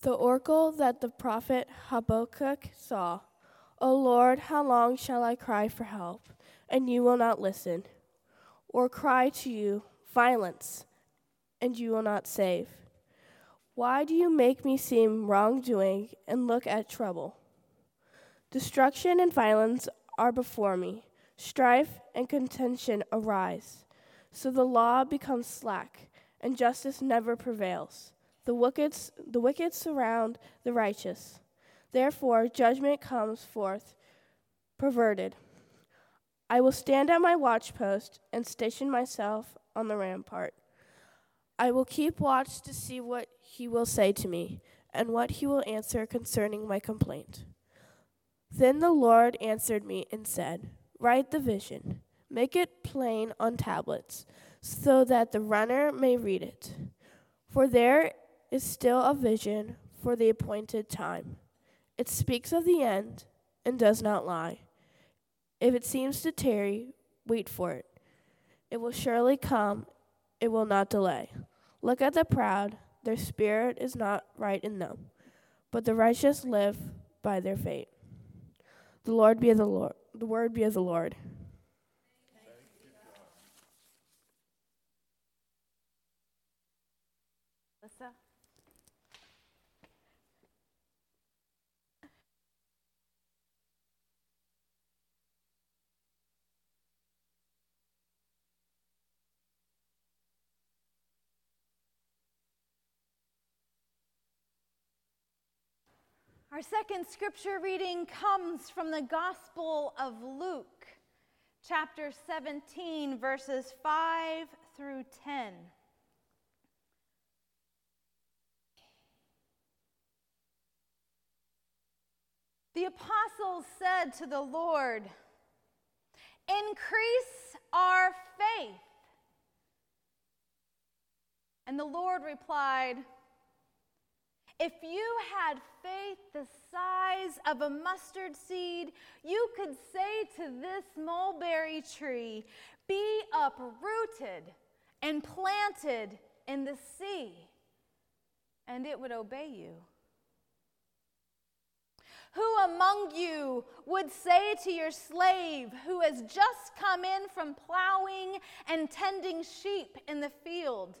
The oracle that the prophet Habakkuk saw. O Lord, how long shall I cry for help, and you will not listen? Or cry to you, violence, and you will not save? Why do you make me seem wrongdoing and look at trouble? Destruction and violence are before me, strife and contention arise. So the law becomes slack, and justice never prevails. The wicked, the wicked surround the righteous. Therefore, judgment comes forth perverted. I will stand at my watchpost and station myself on the rampart. I will keep watch to see what he will say to me, and what he will answer concerning my complaint. Then the Lord answered me and said, Write the vision, make it plain on tablets, so that the runner may read it. For there is still a vision for the appointed time. It speaks of the end and does not lie. If it seems to tarry, wait for it. It will surely come, it will not delay. Look at the proud their spirit is not right in them, but the righteous live by their fate. The Lord be the Lord. The word be of the Lord. Our second scripture reading comes from the Gospel of Luke, chapter 17, verses 5 through 10. The apostles said to the Lord, Increase our faith. And the Lord replied, if you had faith the size of a mustard seed, you could say to this mulberry tree, Be uprooted and planted in the sea, and it would obey you. Who among you would say to your slave who has just come in from plowing and tending sheep in the field,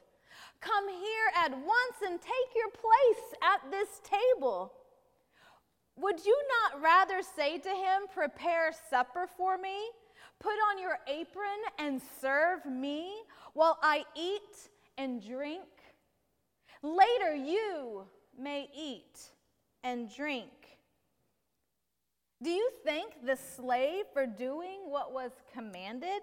Come here at once and take your place at this table. Would you not rather say to him, Prepare supper for me? Put on your apron and serve me while I eat and drink? Later you may eat and drink. Do you thank the slave for doing what was commanded?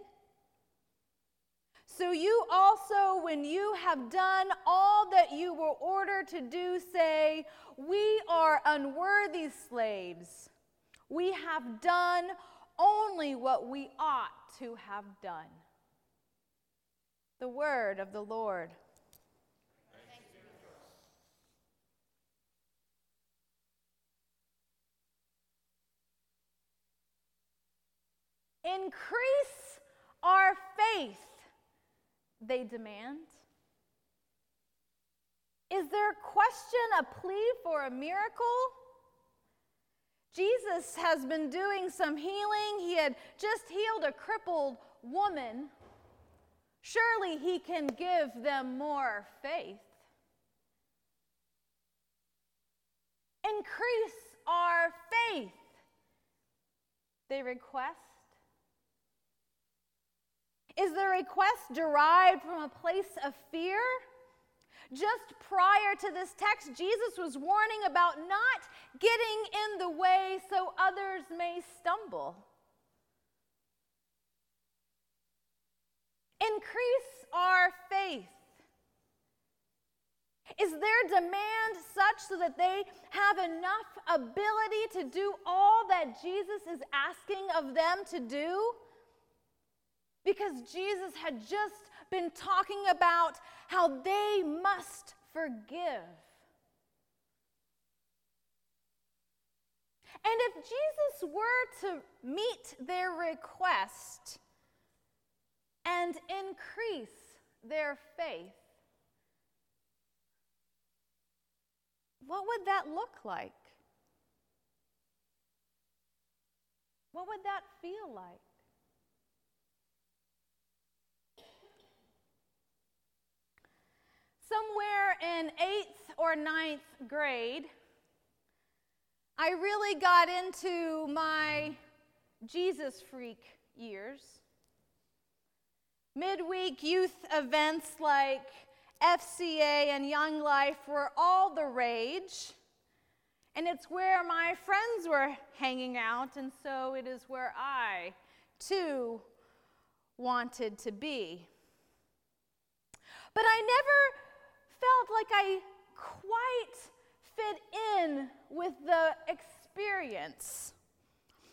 So you also, when you have done all that you were ordered to do, say, We are unworthy slaves. We have done only what we ought to have done. The word of the Lord. Increase our faith they demand? Is there a question, a plea for a miracle? Jesus has been doing some healing. He had just healed a crippled woman. Surely he can give them more faith. Increase our faith, they request. Is the request derived from a place of fear? Just prior to this text, Jesus was warning about not getting in the way so others may stumble. Increase our faith. Is their demand such so that they have enough ability to do all that Jesus is asking of them to do? Because Jesus had just been talking about how they must forgive. And if Jesus were to meet their request and increase their faith, what would that look like? What would that feel like? Somewhere in eighth or ninth grade, I really got into my Jesus freak years. Midweek youth events like FCA and Young Life were all the rage. And it's where my friends were hanging out, and so it is where I, too, wanted to be. But I never felt like I quite fit in with the experience.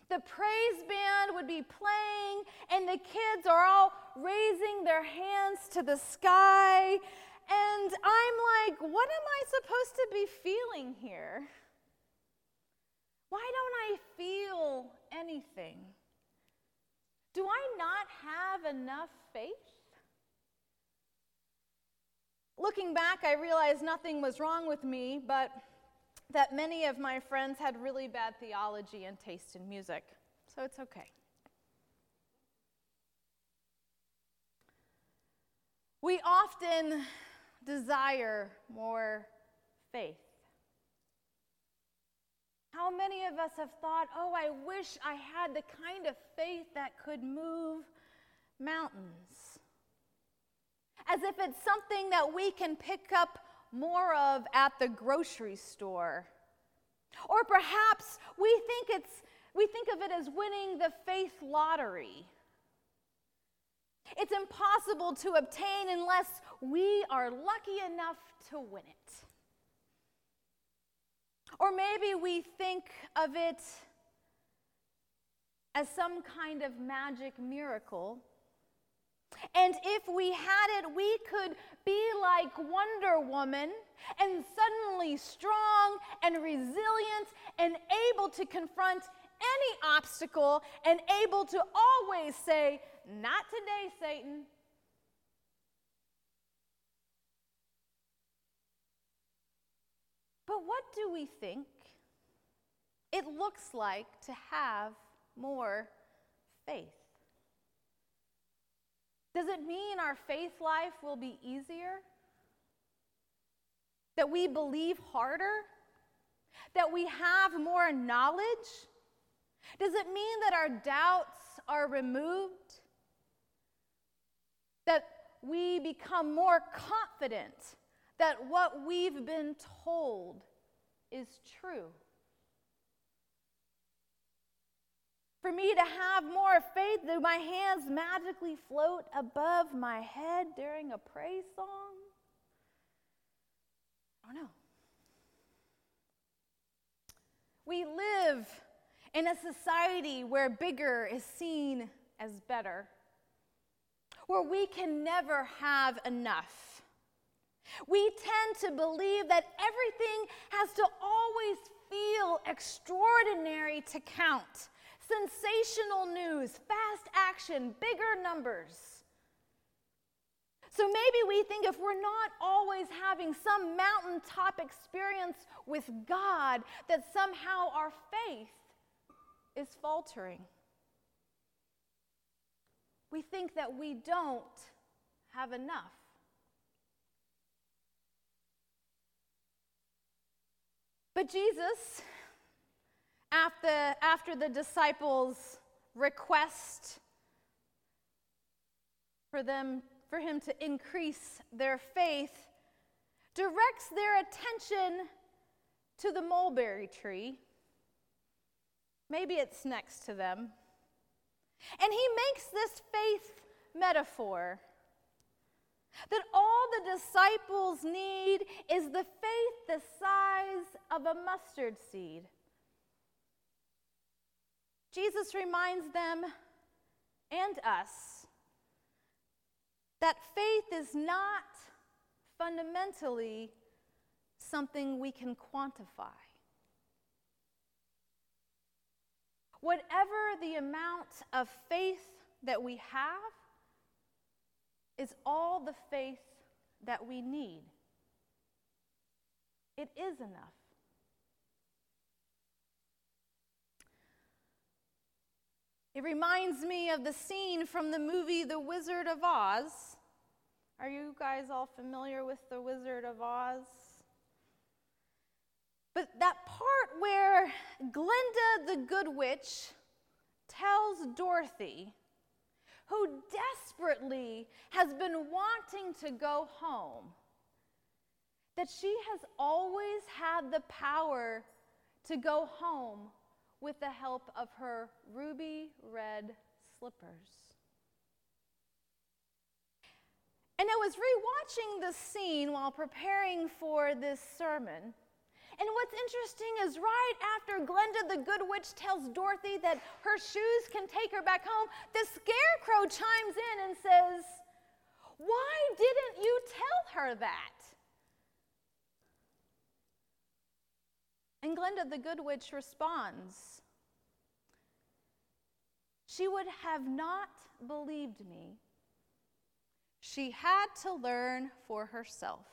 The praise band would be playing, and the kids are all raising their hands to the sky. And I'm like, what am I supposed to be feeling here? Why don't I feel anything? Do I not have enough faith? Looking back, I realized nothing was wrong with me, but that many of my friends had really bad theology and taste in music. So it's okay. We often desire more faith. How many of us have thought, oh, I wish I had the kind of faith that could move mountains? As if it's something that we can pick up more of at the grocery store. Or perhaps we think, it's, we think of it as winning the faith lottery. It's impossible to obtain unless we are lucky enough to win it. Or maybe we think of it as some kind of magic miracle. And if we had it, we could be like Wonder Woman and suddenly strong and resilient and able to confront any obstacle and able to always say, Not today, Satan. But what do we think it looks like to have more faith? Does it mean our faith life will be easier? That we believe harder? That we have more knowledge? Does it mean that our doubts are removed? That we become more confident that what we've been told is true. For me to have more faith, do my hands magically float above my head during a praise song? I don't know. We live in a society where bigger is seen as better, where we can never have enough we tend to believe that everything has to always feel extraordinary to count. Sensational news, fast action, bigger numbers. So maybe we think if we're not always having some mountaintop experience with God, that somehow our faith is faltering. We think that we don't have enough. But Jesus, after, after the disciples' request for them for him to increase their faith, directs their attention to the mulberry tree. Maybe it's next to them. And he makes this faith metaphor that all the disciples need is the faith the size of a mustard seed. Jesus reminds them and us that faith is not fundamentally something we can quantify. Whatever the amount of faith that we have, is all the faith that we need. It is enough. It reminds me of the scene from the movie The Wizard of Oz. Are you guys all familiar with The Wizard of Oz? But that part where Glinda the Good Witch tells Dorothy, who desperately has been wanting to go home, that she has always had the power to go home with the help of her ruby red slippers. And I was rewatching the scene while preparing for this sermon. And what's interesting is right after Glinda the Good Witch tells Dorothy that her shoes can take her back home, the scarecrow chimes in and says, Why didn't you tell her that? And Glinda the Good Witch responds, She would have not believed me. She had to learn for herself.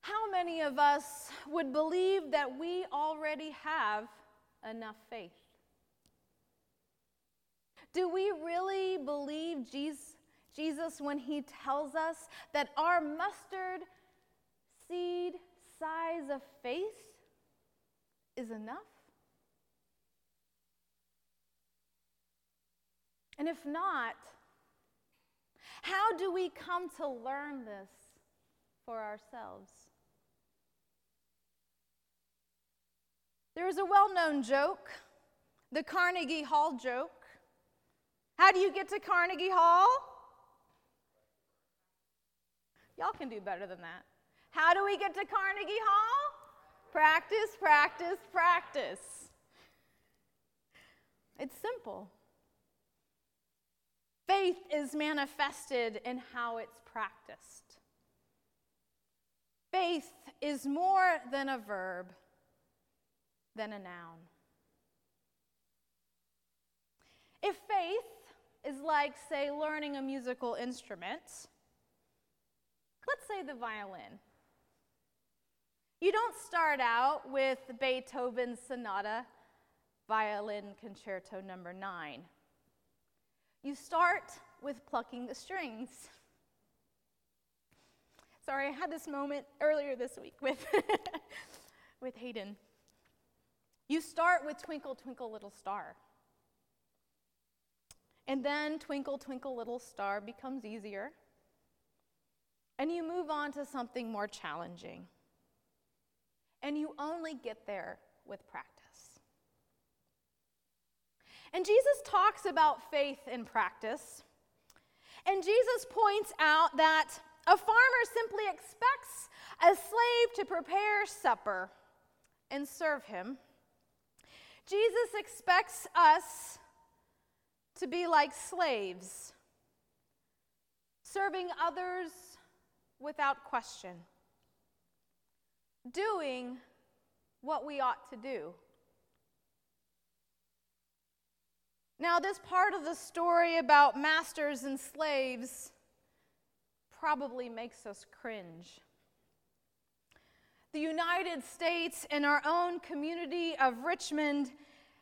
How many of us would believe that we already have enough faith? Do we really believe Jesus when he tells us that our mustard seed size of faith is enough? And if not, how do we come to learn this for ourselves? There's a well known joke, the Carnegie Hall joke. How do you get to Carnegie Hall? Y'all can do better than that. How do we get to Carnegie Hall? Practice, practice, practice. It's simple. Faith is manifested in how it's practiced. Faith is more than a verb than a noun. If faith is like, say, learning a musical instrument, let's say the violin. You don't start out with Beethoven's Sonata, Violin Concerto Number 9. You start with plucking the strings. Sorry, I had this moment earlier this week with, with Hayden. You start with Twinkle, Twinkle, Little Star. And then Twinkle, Twinkle, Little Star becomes easier. And you move on to something more challenging. And you only get there with practice. And Jesus talks about faith in practice. And Jesus points out that a farmer simply expects a slave to prepare supper and serve him. Jesus expects us to be like slaves, serving others without question, doing what we ought to do. Now, this part of the story about masters and slaves probably makes us cringe. The United States and our own community of Richmond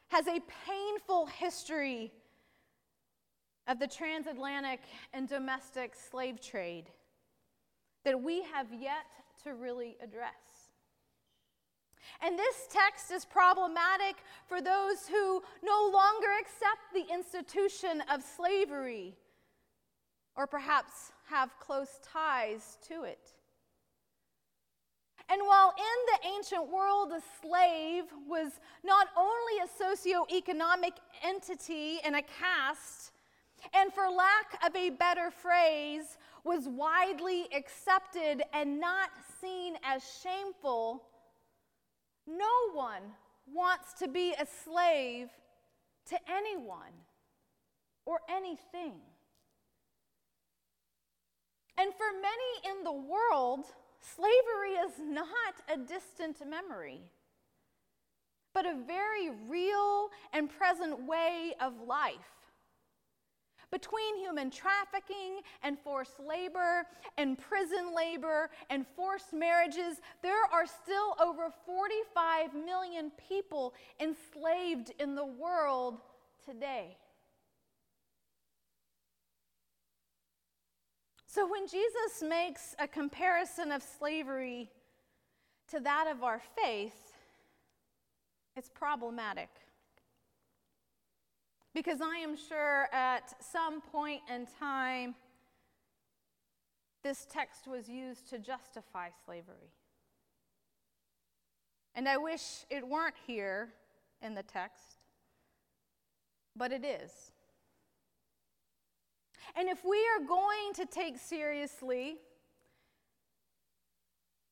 has a painful history of the transatlantic and domestic slave trade that we have yet to really address. And this text is problematic for those who no longer accept the institution of slavery or perhaps have close ties to it. And while in the ancient world, a slave was not only a socioeconomic entity and a caste, and for lack of a better phrase, was widely accepted and not seen as shameful no one wants to be a slave to anyone or anything. And for many in the world, slavery is not a distant memory, but a very real and present way of life. Between human trafficking and forced labor and prison labor and forced marriages, there are still over 45 million people enslaved in the world today. So when Jesus makes a comparison of slavery to that of our faith, it's problematic. Because I am sure at some point in time, this text was used to justify slavery. And I wish it weren't here in the text, but it is. And if we are going to take seriously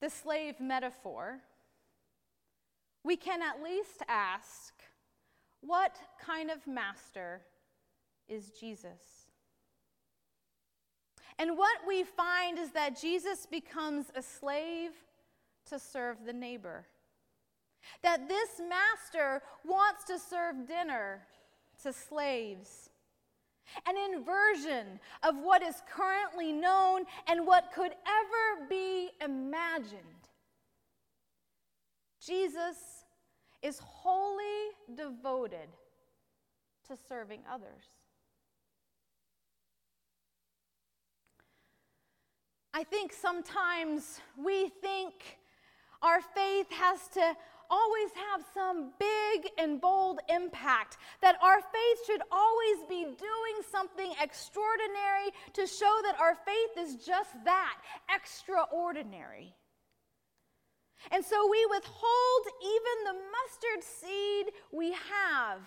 the slave metaphor, we can at least ask what kind of master is Jesus? And what we find is that Jesus becomes a slave to serve the neighbor. That this master wants to serve dinner to slaves. An inversion of what is currently known and what could ever be imagined. Jesus is wholly devoted to serving others. I think sometimes we think our faith has to always have some big and bold impact, that our faith should always be doing something extraordinary to show that our faith is just that extraordinary. And so we withhold even the mustard seed we have,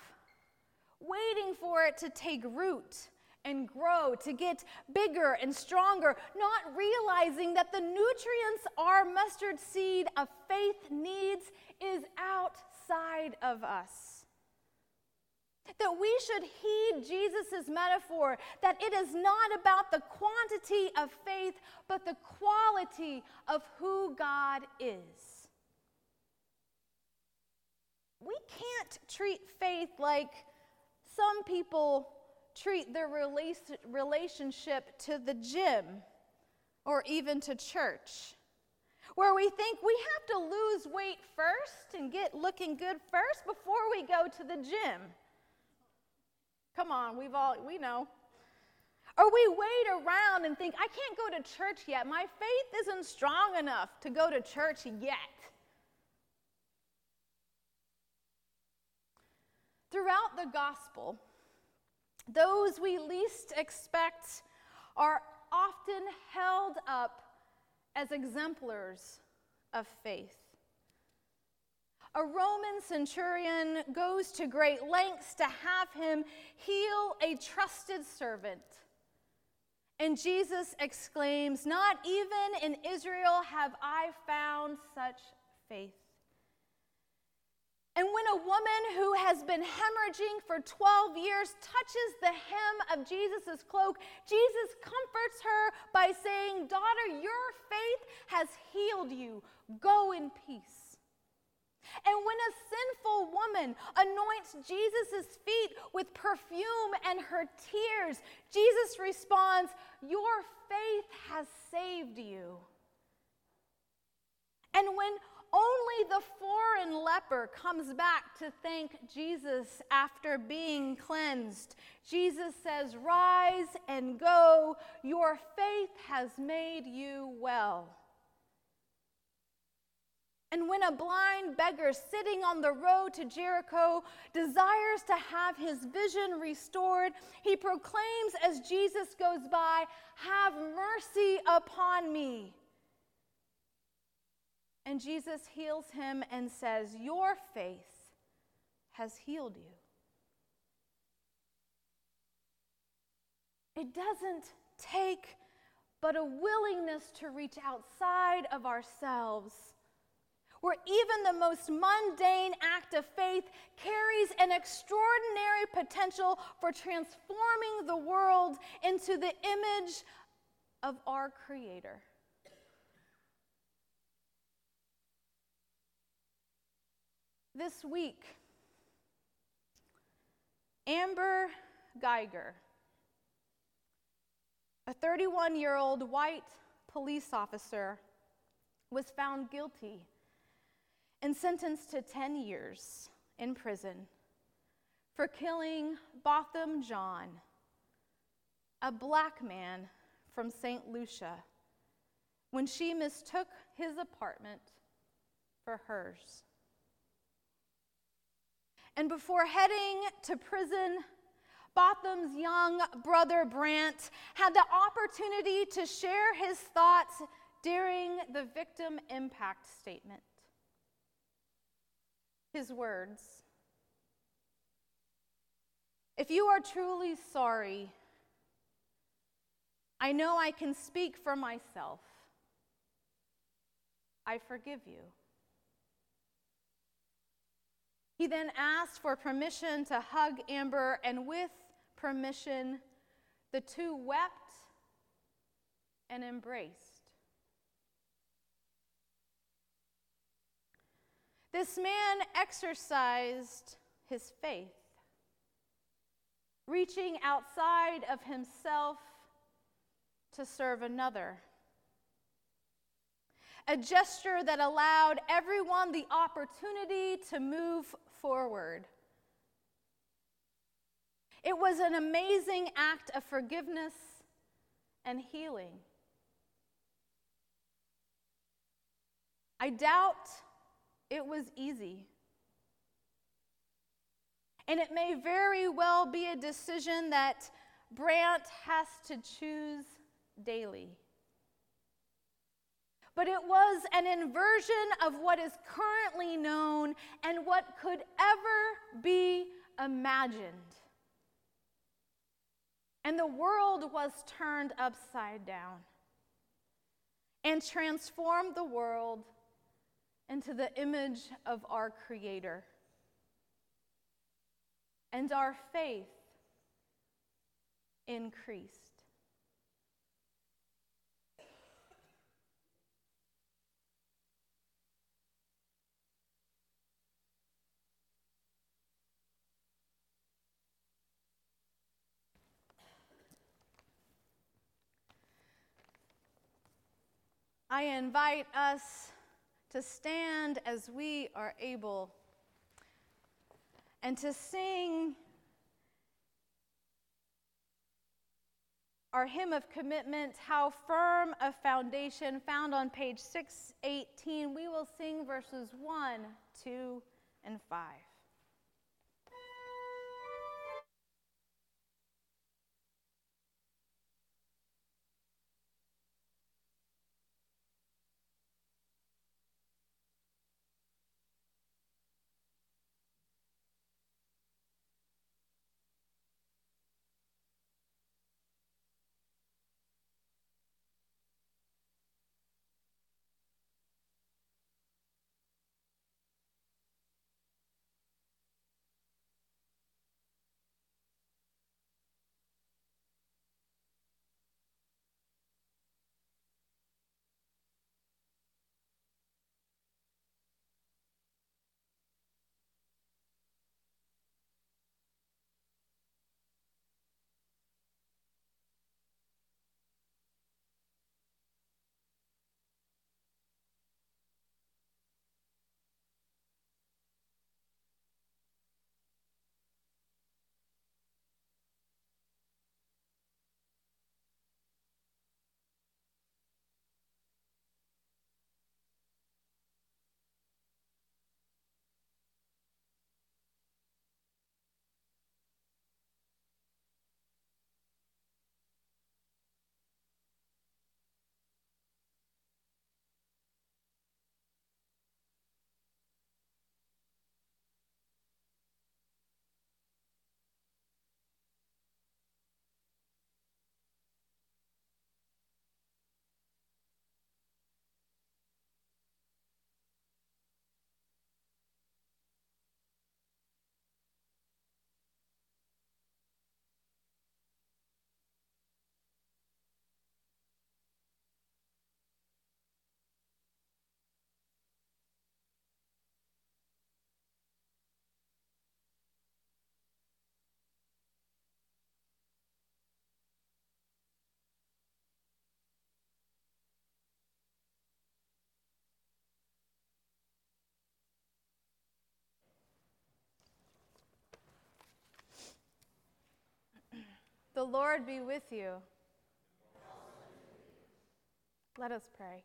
waiting for it to take root and grow, to get bigger and stronger, not realizing that the nutrients our mustard seed of faith needs is outside of us. That we should heed Jesus' metaphor that it is not about the quantity of faith, but the quality of who God is. We can't treat faith like some people treat their relationship to the gym or even to church where we think we have to lose weight first and get looking good first before we go to the gym. Come on, we've all, we know. Or we wait around and think, I can't go to church yet. My faith isn't strong enough to go to church yet. Throughout the gospel, those we least expect are often held up as exemplars of faith. A Roman centurion goes to great lengths to have him heal a trusted servant. And Jesus exclaims, Not even in Israel have I found such faith. And when a woman who has been hemorrhaging for 12 years touches the hem of Jesus' cloak, Jesus comforts her by saying, Daughter, your faith has healed you. Go in peace. And when a sinful woman anoints Jesus' feet with perfume and her tears, Jesus responds, Your faith has saved you. And when only the foreign leper comes back to thank Jesus after being cleansed. Jesus says, Rise and go, your faith has made you well. And when a blind beggar sitting on the road to Jericho desires to have his vision restored, he proclaims as Jesus goes by, Have mercy upon me. And Jesus heals him and says, Your faith has healed you. It doesn't take but a willingness to reach outside of ourselves, where even the most mundane act of faith carries an extraordinary potential for transforming the world into the image of our Creator. This week, Amber Guyger, A 31 year old white police officer was found guilty and sentenced to 10 years in prison for killing Botham Jean, a black man from St. Lucia, when she mistook his apartment for hers. And before heading to prison, Botham's young brother Brandt had the opportunity to share his thoughts during the victim impact statement. His words If you are truly sorry, I know I can speak for myself. I forgive you. He then asked for permission to hug Amber, and with permission, the two wept and embraced. This man exercised his faith, reaching outside of himself to serve another. A gesture that allowed everyone the opportunity to move forward. It was an amazing act of forgiveness and healing. I doubt it was easy. And it may very well be a decision that Brandt has to choose daily. But it was an inversion of what is currently known and what could ever be imagined. And the world was turned upside down and transformed the world into the image of our Creator. And our faith increased. I invite us to stand as we are able and to sing our hymn of commitment, How Firm a Foundation, found on page 618. We will sing verses 1, 2, and 5. The Lord be with you. Let us pray.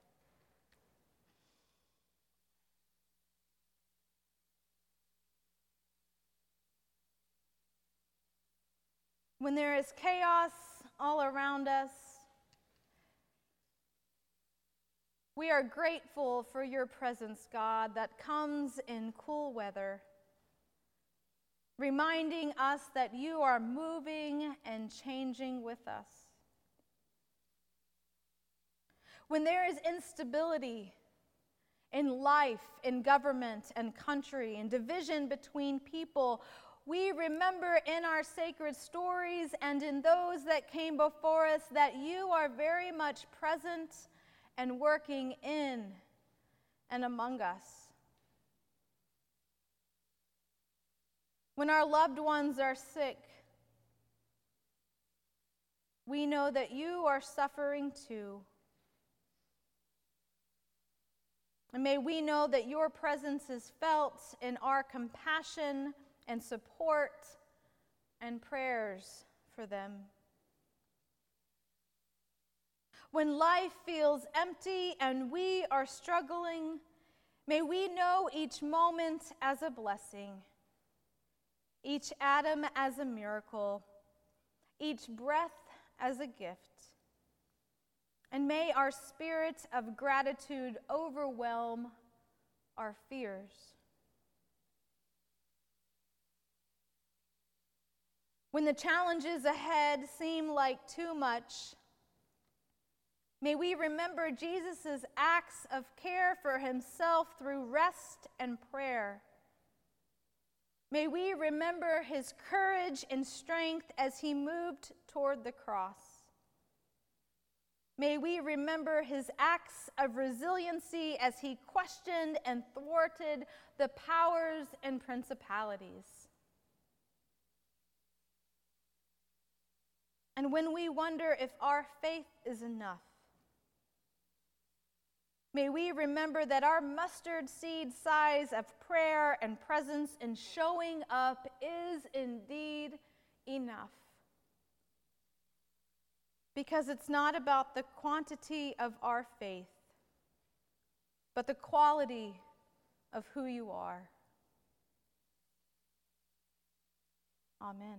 When there is chaos all around us, we are grateful for your presence, God, that comes in cool weather, reminding us that you are moving and changing with us. When there is instability in life, in government and country, and division between people, we remember in our sacred stories and in those that came before us that you are very much present and working in and among us. When our loved ones are sick, we know that you are suffering too. And may we know that your presence is felt in our compassion and support and prayers for them. When life feels empty and we are struggling, may we know each moment as a blessing, each atom as a miracle, each breath as a gift. And may our spirit of gratitude overwhelm our fears. When the challenges ahead seem like too much, may we remember Jesus' acts of care for himself through rest and prayer. May we remember his courage and strength as he moved toward the cross. May we remember his acts of resiliency as he questioned and thwarted the powers and principalities. and when we wonder if our faith is enough. May we remember that our mustard seed size of prayer and presence and showing up is indeed enough. Because it's not about the quantity of our faith, but the quality of who you are. Amen.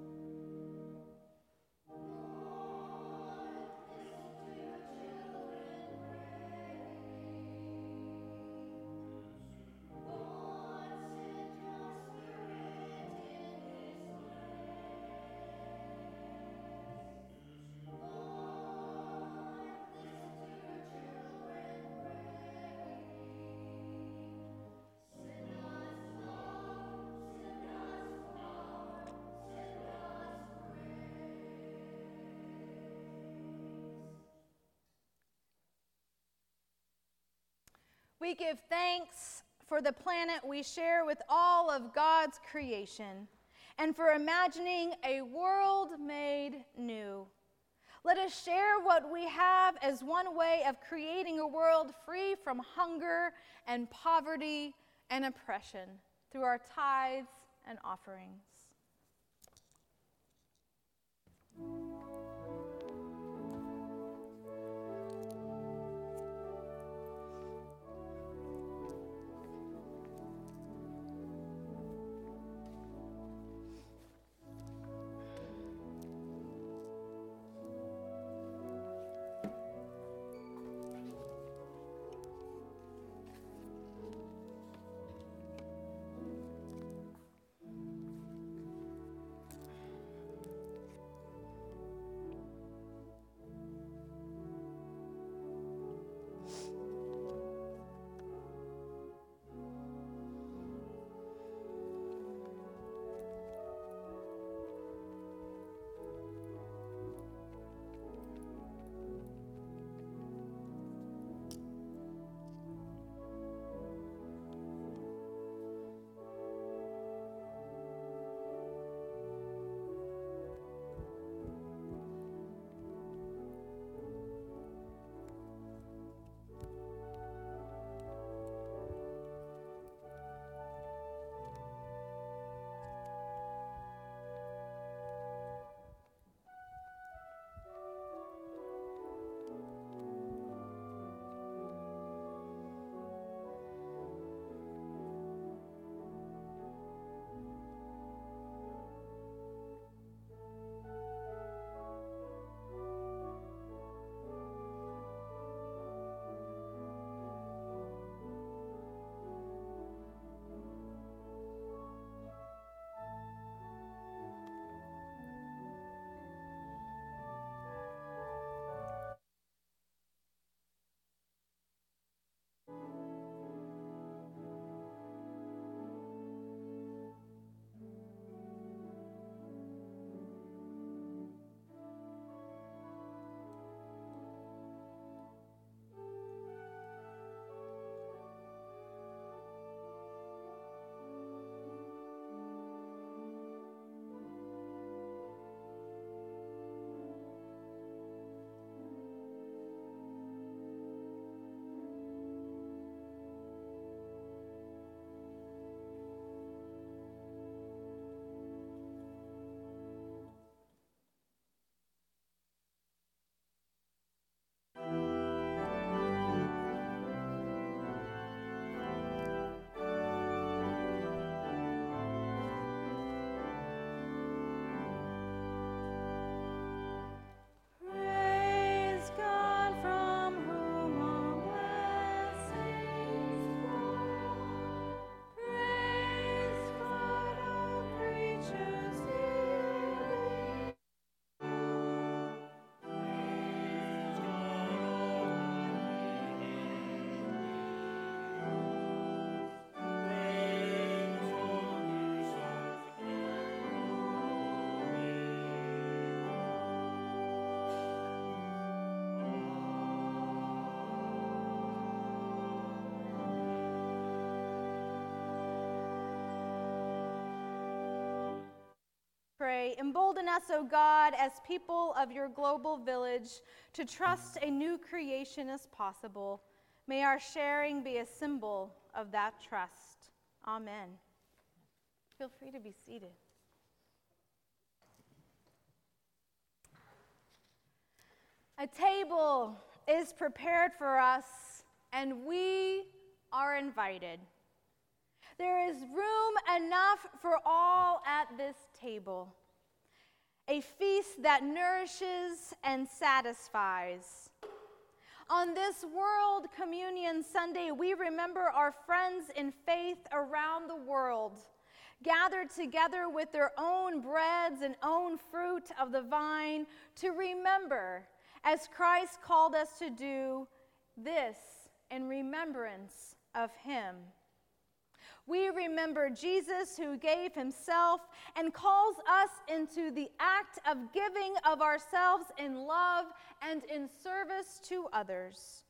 We give thanks for the planet we share with all of God's creation and for imagining a world made new. Let us share what we have as one way of creating a world free from hunger and poverty and oppression through our tithes and offerings. Pray, embolden us, O God, as people of your global village, to trust a new creation as possible. May our sharing be a symbol of that trust. Amen. Feel free to be seated. A table is prepared for us, and we are invited. There is room enough for all at this table. A feast that nourishes and satisfies. On this World Communion Sunday, we remember our friends in faith around the world, gathered together with their own breads and own fruit of the vine to remember, as Christ called us to do, this in remembrance of Him. We remember Jesus who gave himself and calls us into the act of giving of ourselves in love and in service to others,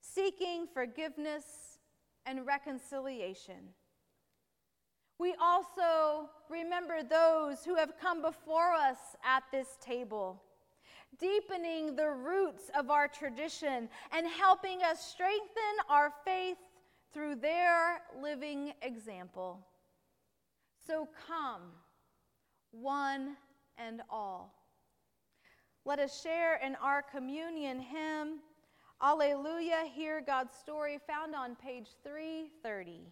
seeking forgiveness and reconciliation. We also remember those who have come before us at this table, deepening the roots of our tradition and helping us strengthen our faith through their living example. So come, one and all. Let us share in our communion hymn, Alleluia, hear God's story, found on page 330.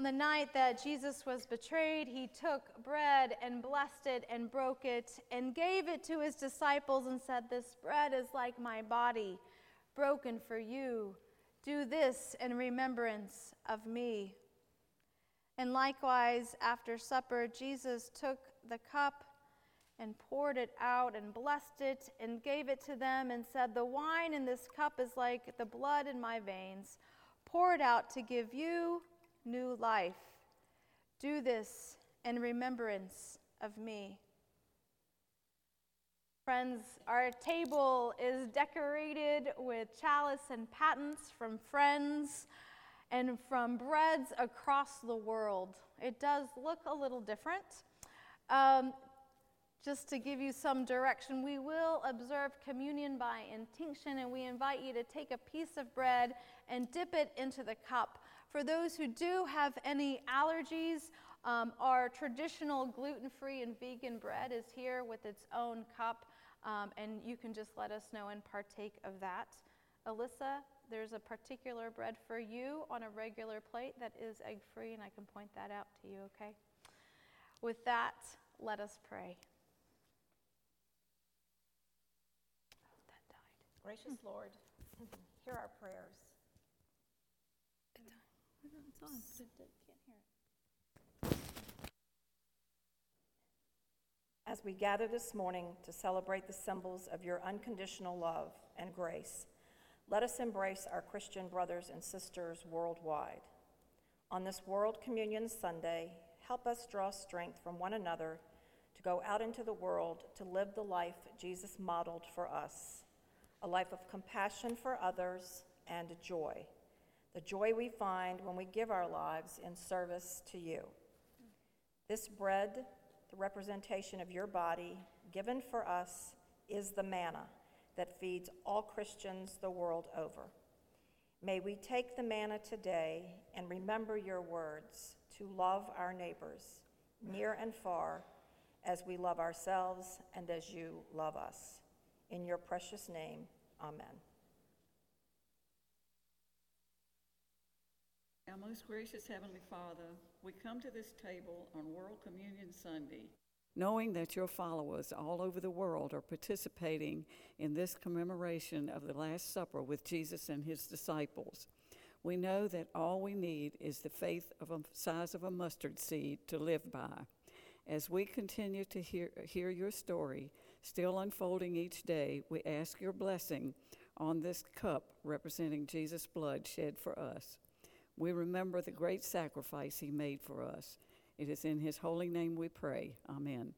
On the night that Jesus was betrayed, he took bread and blessed it and broke it and gave it to his disciples and said, This bread is like my body, broken for you. Do this in remembrance of me. And likewise, after supper, Jesus took the cup and poured it out and blessed it and gave it to them and said, The wine in this cup is like the blood in my veins, poured out to give you new life. Do this in remembrance of me. Friends, our table is decorated with chalice and patens from friends and from breads across the world. It does look a little different. Um, just to give you some direction, we will observe communion by intinction, and we invite you to take a piece of bread and dip it into the cup. For those who do have any allergies, um, our traditional gluten free and vegan bread is here with its own cup, um, and you can just let us know and partake of that. Alyssa, there's a particular bread for you on a regular plate that is egg free, and I can point that out to you, okay? With that, let us pray. Oh. Gracious Lord, hear our prayers. It's on. As we gather this morning to celebrate the symbols of your unconditional love and grace, let us embrace our Christian brothers and sisters worldwide. On this World Communion Sunday, help us draw strength from one another to go out into the world to live the life Jesus modeled for us a life of compassion for others and joy. The joy we find when we give our lives in service to you. This bread, the representation of your body, given for us, is the manna that feeds all Christians the world over. May we take the manna today and remember your words to love our neighbors, near and far, as we love ourselves and as you love us. In your precious name, amen. Our most gracious Heavenly Father, we come to this table on World Communion Sunday knowing that your followers all over the world are participating in this commemoration of the Last Supper with Jesus and his disciples. We know that all we need is the faith of a size of a mustard seed to live by. As we continue to hear, hear your story, still unfolding each day, we ask your blessing on this cup representing Jesus' blood shed for us. We remember the great sacrifice he made for us. It is in his holy name we pray. Amen.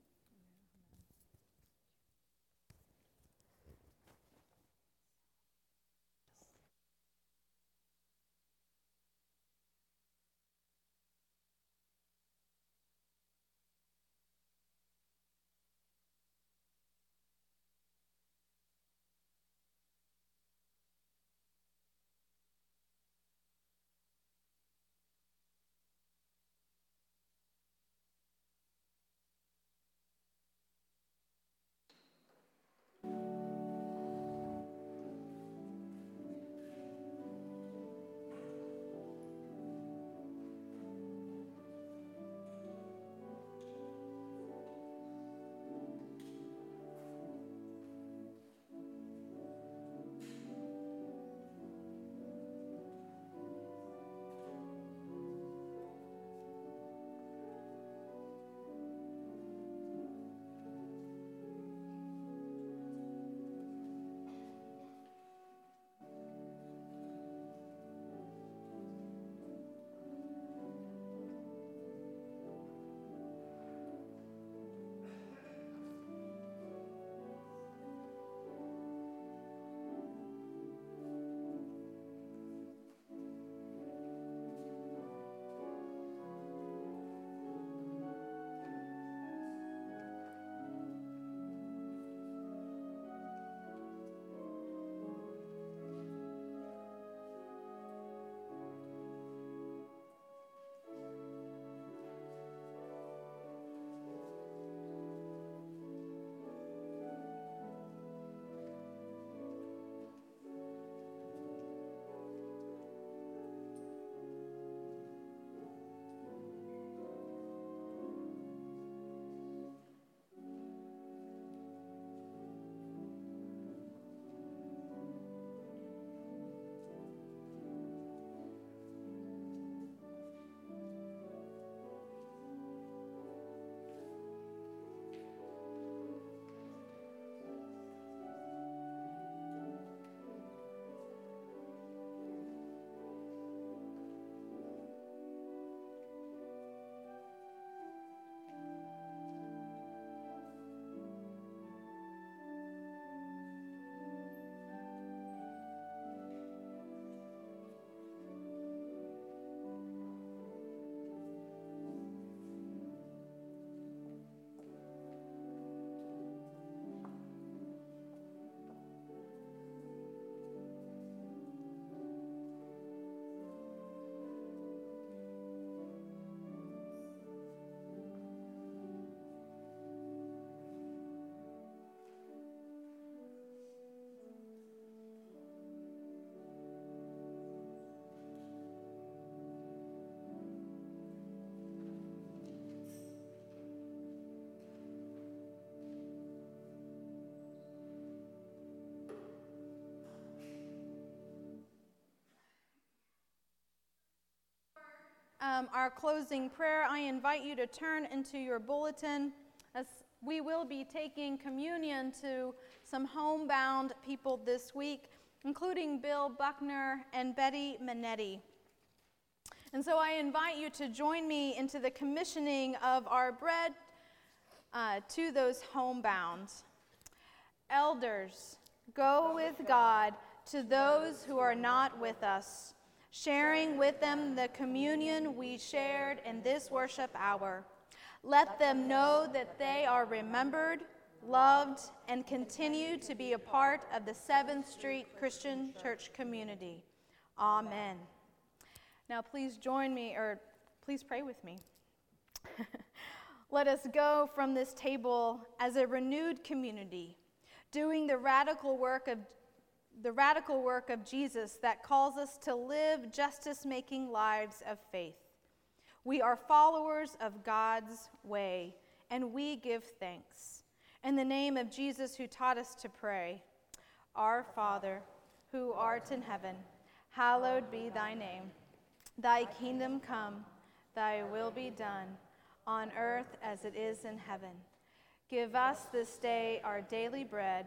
Um, our closing prayer, I invite you to turn into your bulletin as we will be taking communion to some homebound people this week, including Bill Buckner and Betty Manetti. And so I invite you to join me into the commissioning of our bread uh, to those homebound. Elders, go with God to those who are not with us, sharing with them the communion we shared in this worship hour. Let them know that they are remembered, loved, and continue to be a part of the 7th Street Christian Church community. Amen. Now, please join me, or please pray with me. Let us go from this table as a renewed community, doing the radical work of the radical work of Jesus that calls us to live justice making lives of faith. We are followers of God's way, and we give thanks. In the name of Jesus, who taught us to pray, Our Father, who art in heaven, hallowed be thy name. Thy kingdom come, thy will be done, on earth as it is in heaven. Give us this day our daily bread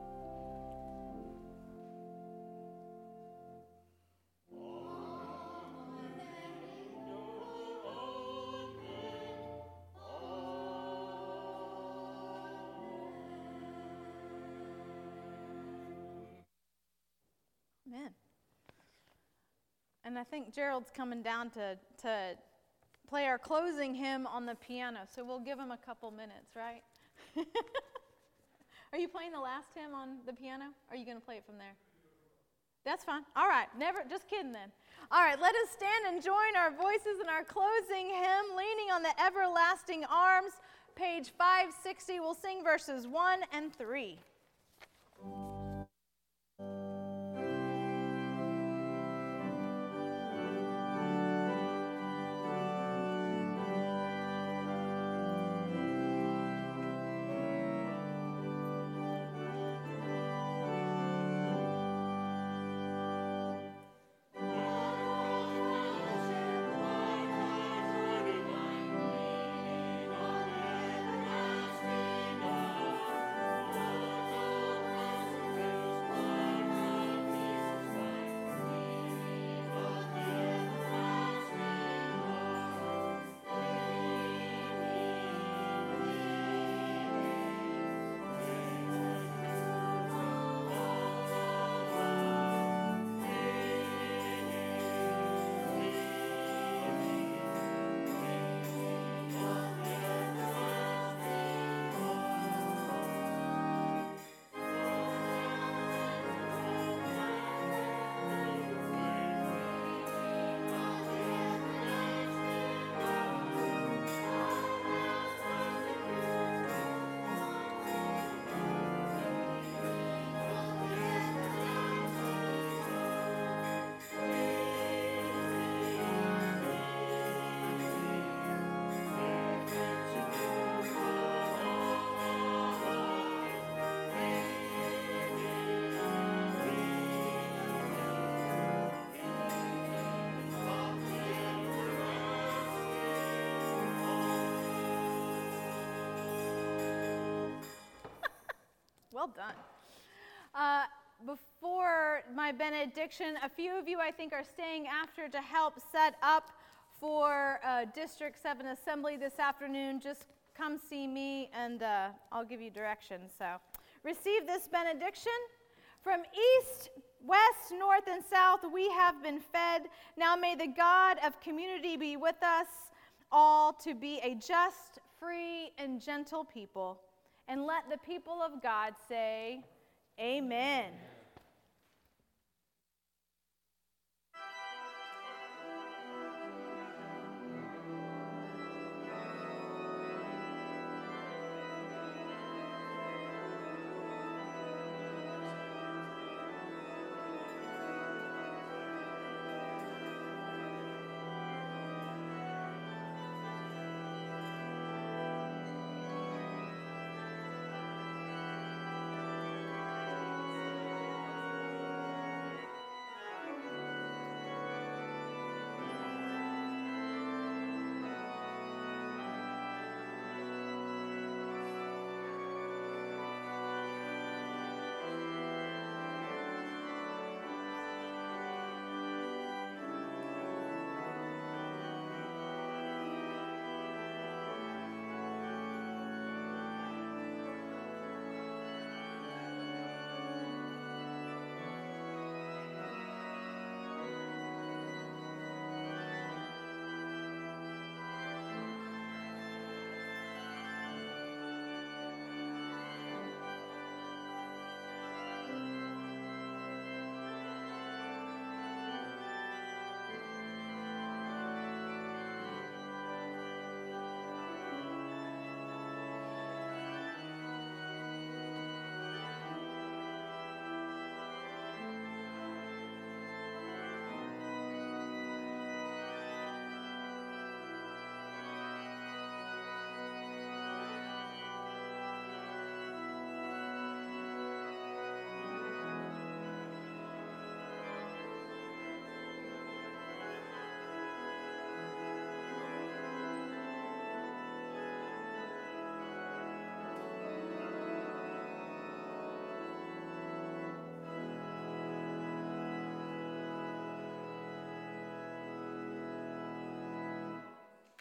And I think Gerald's coming down to, to play our closing hymn on the piano, so we'll give him a couple minutes, right? Are you playing the last hymn on the piano? Or are you going to play it from there? That's fine. All right, never, just kidding then. All right, let us stand and join our voices in our closing hymn, Leaning on the Everlasting Arms, page 560. We'll sing verses 1 and 3. Well done. Uh, before my benediction, a few of you I think are staying after to help set up for uh, District 7 Assembly this afternoon. Just come see me and uh, I'll give you directions. So, receive this benediction. From east, west, north, and south, we have been fed. Now may the God of community be with us all to be a just, free, and gentle people. And let the people of God say, Amen.